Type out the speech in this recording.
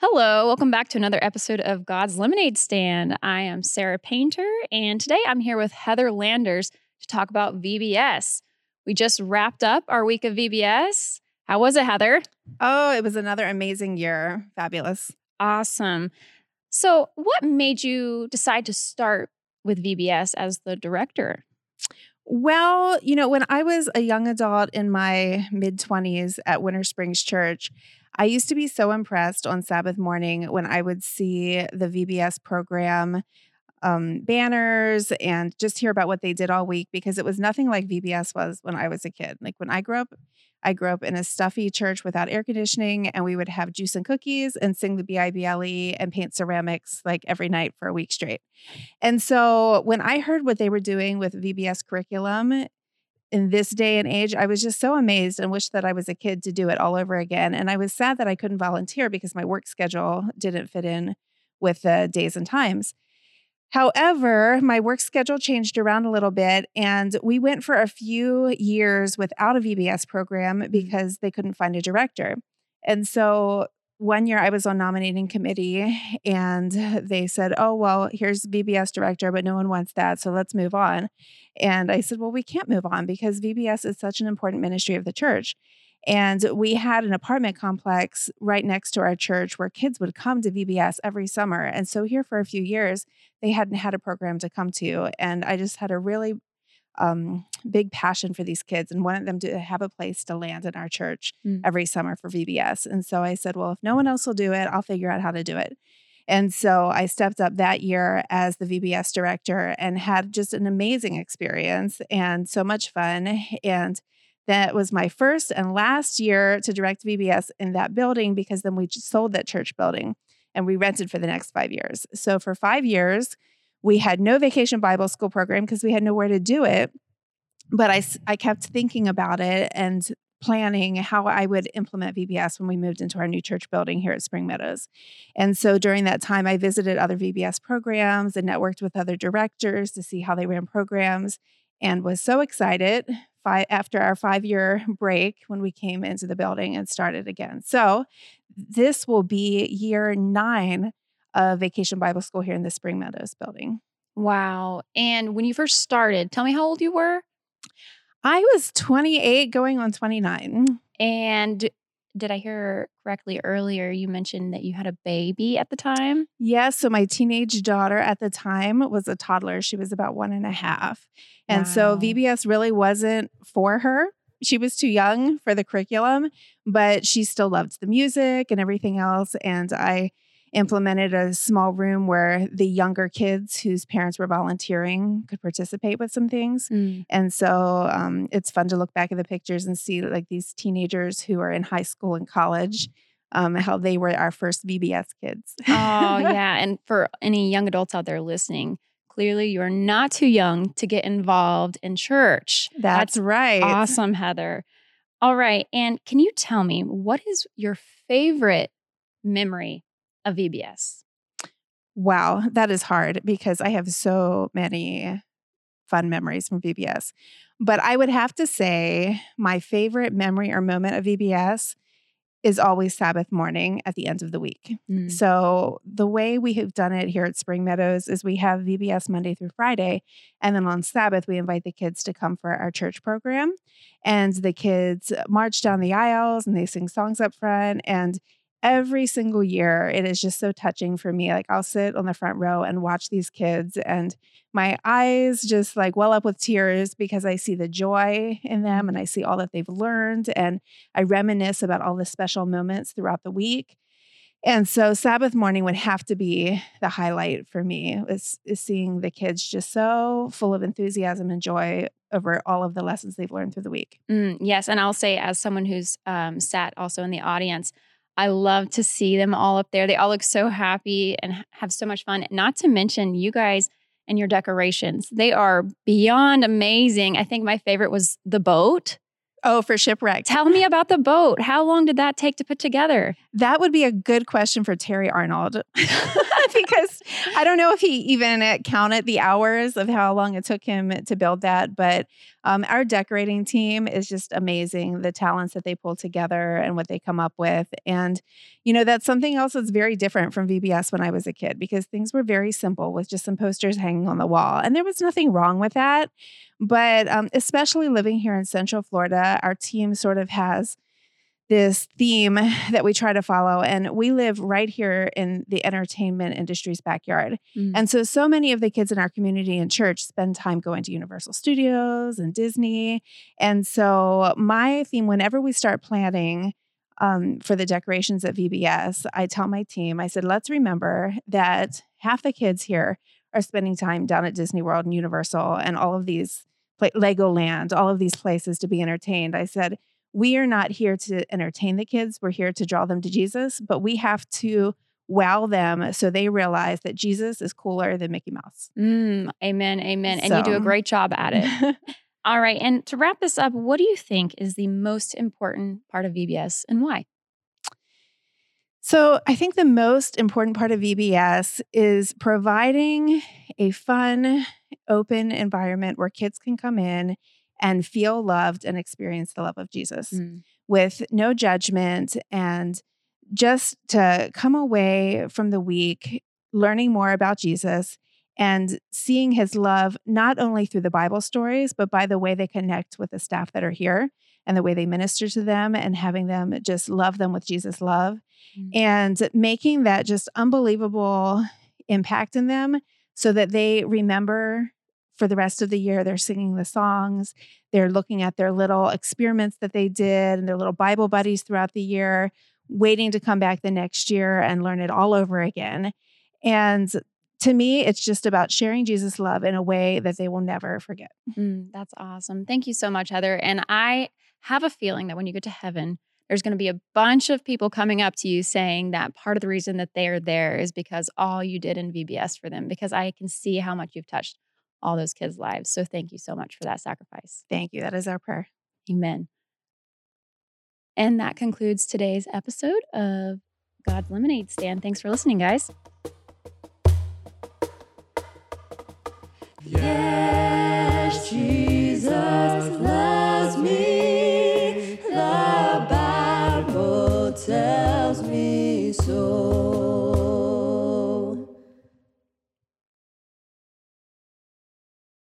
Hello, welcome back to another episode of God's Lemonade Stand. I am Sarah Painter, and today I'm here with Heather Landers to talk about VBS. We just wrapped up our week of VBS. How was it, Heather? Oh, it was another amazing year. Fabulous. Awesome. So, what made you decide to start with VBS as the director? Well, you know, when I was a young adult in my mid 20s at Winter Springs Church, I used to be so impressed on Sabbath morning when I would see the VBS program um, banners and just hear about what they did all week because it was nothing like VBS was when I was a kid. Like when I grew up, I grew up in a stuffy church without air conditioning, and we would have juice and cookies and sing the BIBLE and paint ceramics like every night for a week straight. And so when I heard what they were doing with VBS curriculum, in this day and age, I was just so amazed and wished that I was a kid to do it all over again. And I was sad that I couldn't volunteer because my work schedule didn't fit in with the days and times. However, my work schedule changed around a little bit, and we went for a few years without a VBS program mm. because they couldn't find a director. And so one year I was on nominating committee and they said, Oh, well, here's VBS director, but no one wants that. So let's move on. And I said, Well, we can't move on because VBS is such an important ministry of the church. And we had an apartment complex right next to our church where kids would come to VBS every summer. And so here for a few years, they hadn't had a program to come to. And I just had a really um, big passion for these kids and wanted them to have a place to land in our church mm. every summer for VBS. And so I said, well, if no one else will do it, I'll figure out how to do it. And so I stepped up that year as the VBS director and had just an amazing experience and so much fun. And that was my first and last year to direct VBS in that building because then we sold that church building and we rented for the next five years. So for five years, we had no vacation Bible school program because we had nowhere to do it. But I, I kept thinking about it and planning how I would implement VBS when we moved into our new church building here at Spring Meadows. And so during that time, I visited other VBS programs and networked with other directors to see how they ran programs and was so excited five, after our five year break when we came into the building and started again. So this will be year nine of vacation Bible school here in the Spring Meadows building. Wow. And when you first started, tell me how old you were. I was 28 going on 29. And did I hear correctly earlier? You mentioned that you had a baby at the time. Yes. So my teenage daughter at the time was a toddler. She was about one and a half. And wow. so VBS really wasn't for her. She was too young for the curriculum, but she still loved the music and everything else. And I, implemented a small room where the younger kids whose parents were volunteering could participate with some things. Mm. And so um, it's fun to look back at the pictures and see like these teenagers who are in high school and college. Um, how they were our first VBS kids. oh, yeah. And for any young adults out there listening, clearly you're not too young to get involved in church. That's, That's right. Awesome, Heather. All right. And can you tell me what is your favorite memory of VBS? Wow, that is hard because I have so many fun memories from VBS. But I would have to say my favorite memory or moment of VBS is always Sabbath morning at the end of the week. Mm. So the way we have done it here at Spring Meadows is we have VBS Monday through Friday. And then on Sabbath, we invite the kids to come for our church program. And the kids march down the aisles and they sing songs up front. And every single year it is just so touching for me like i'll sit on the front row and watch these kids and my eyes just like well up with tears because i see the joy in them and i see all that they've learned and i reminisce about all the special moments throughout the week. And so sabbath morning would have to be the highlight for me is, is seeing the kids just so full of enthusiasm and joy over all of the lessons they've learned through the week. Mm, yes and i'll say as someone who's um, sat also in the audience I love to see them all up there. They all look so happy and have so much fun. Not to mention you guys and your decorations. They are beyond amazing. I think my favorite was the boat. Oh, for shipwreck. Tell me about the boat. How long did that take to put together? That would be a good question for Terry Arnold because I don't know if he even counted the hours of how long it took him to build that. But Um, our decorating team is just amazing, the talents that they pull together and what they come up with. And, you know, that's something else that's very different from VBS when I was a kid because things were very simple with just some posters hanging on the wall. And there was nothing wrong with that. But um, especially living here in Central Florida, our team sort of has this theme that we try to follow. And we live right here in the entertainment industry's backyard. Mm. And so, so many of the kids in our community and church spend time going to Universal Studios and Disney. And so, my theme, whenever we start planning, um, for the decorations at VBS, I tell my team, I said, let's remember that half the kids here are spending time down at Disney World and Universal and all of these Legoland, all of these places to be entertained. I said, we are not here to entertain the kids. We're here to draw them to Jesus, but we have to wow them so they realize that Jesus is cooler than Mickey Mouse. Mm, amen. Amen. So. And you do a great job at it. All right. And to wrap this up, what do you think is the most important part of VBS and why? So, I think the most important part of VBS is providing a fun, open environment where kids can come in and feel loved and experience the love of Jesus mm. with no judgment and just to come away from the week learning more about Jesus and seeing his love not only through the Bible stories, but by the way they connect with the staff that are here and the way they minister to them and having them just love them with Jesus' love mm. and making that just unbelievable impact in them so that they remember for the rest of the year. They're singing the songs, they're looking at their little experiments that they did and their little Bible buddies throughout the year, waiting to come back the next year and learn it all over again. And to me, it's just about sharing Jesus' love in a way that they will never forget. Mm, that's awesome. Thank you so much, Heather. And I have a feeling that when you get to heaven, there's going to be a bunch of people coming up to you saying that part of the reason that they're there is because all you did in VBS for them, because I can see how much you've touched all those kids' lives. So thank you so much for that sacrifice. Thank you. That is our prayer. Amen. And that concludes today's episode of God's Lemonade Stand. Thanks for listening, guys. Yes,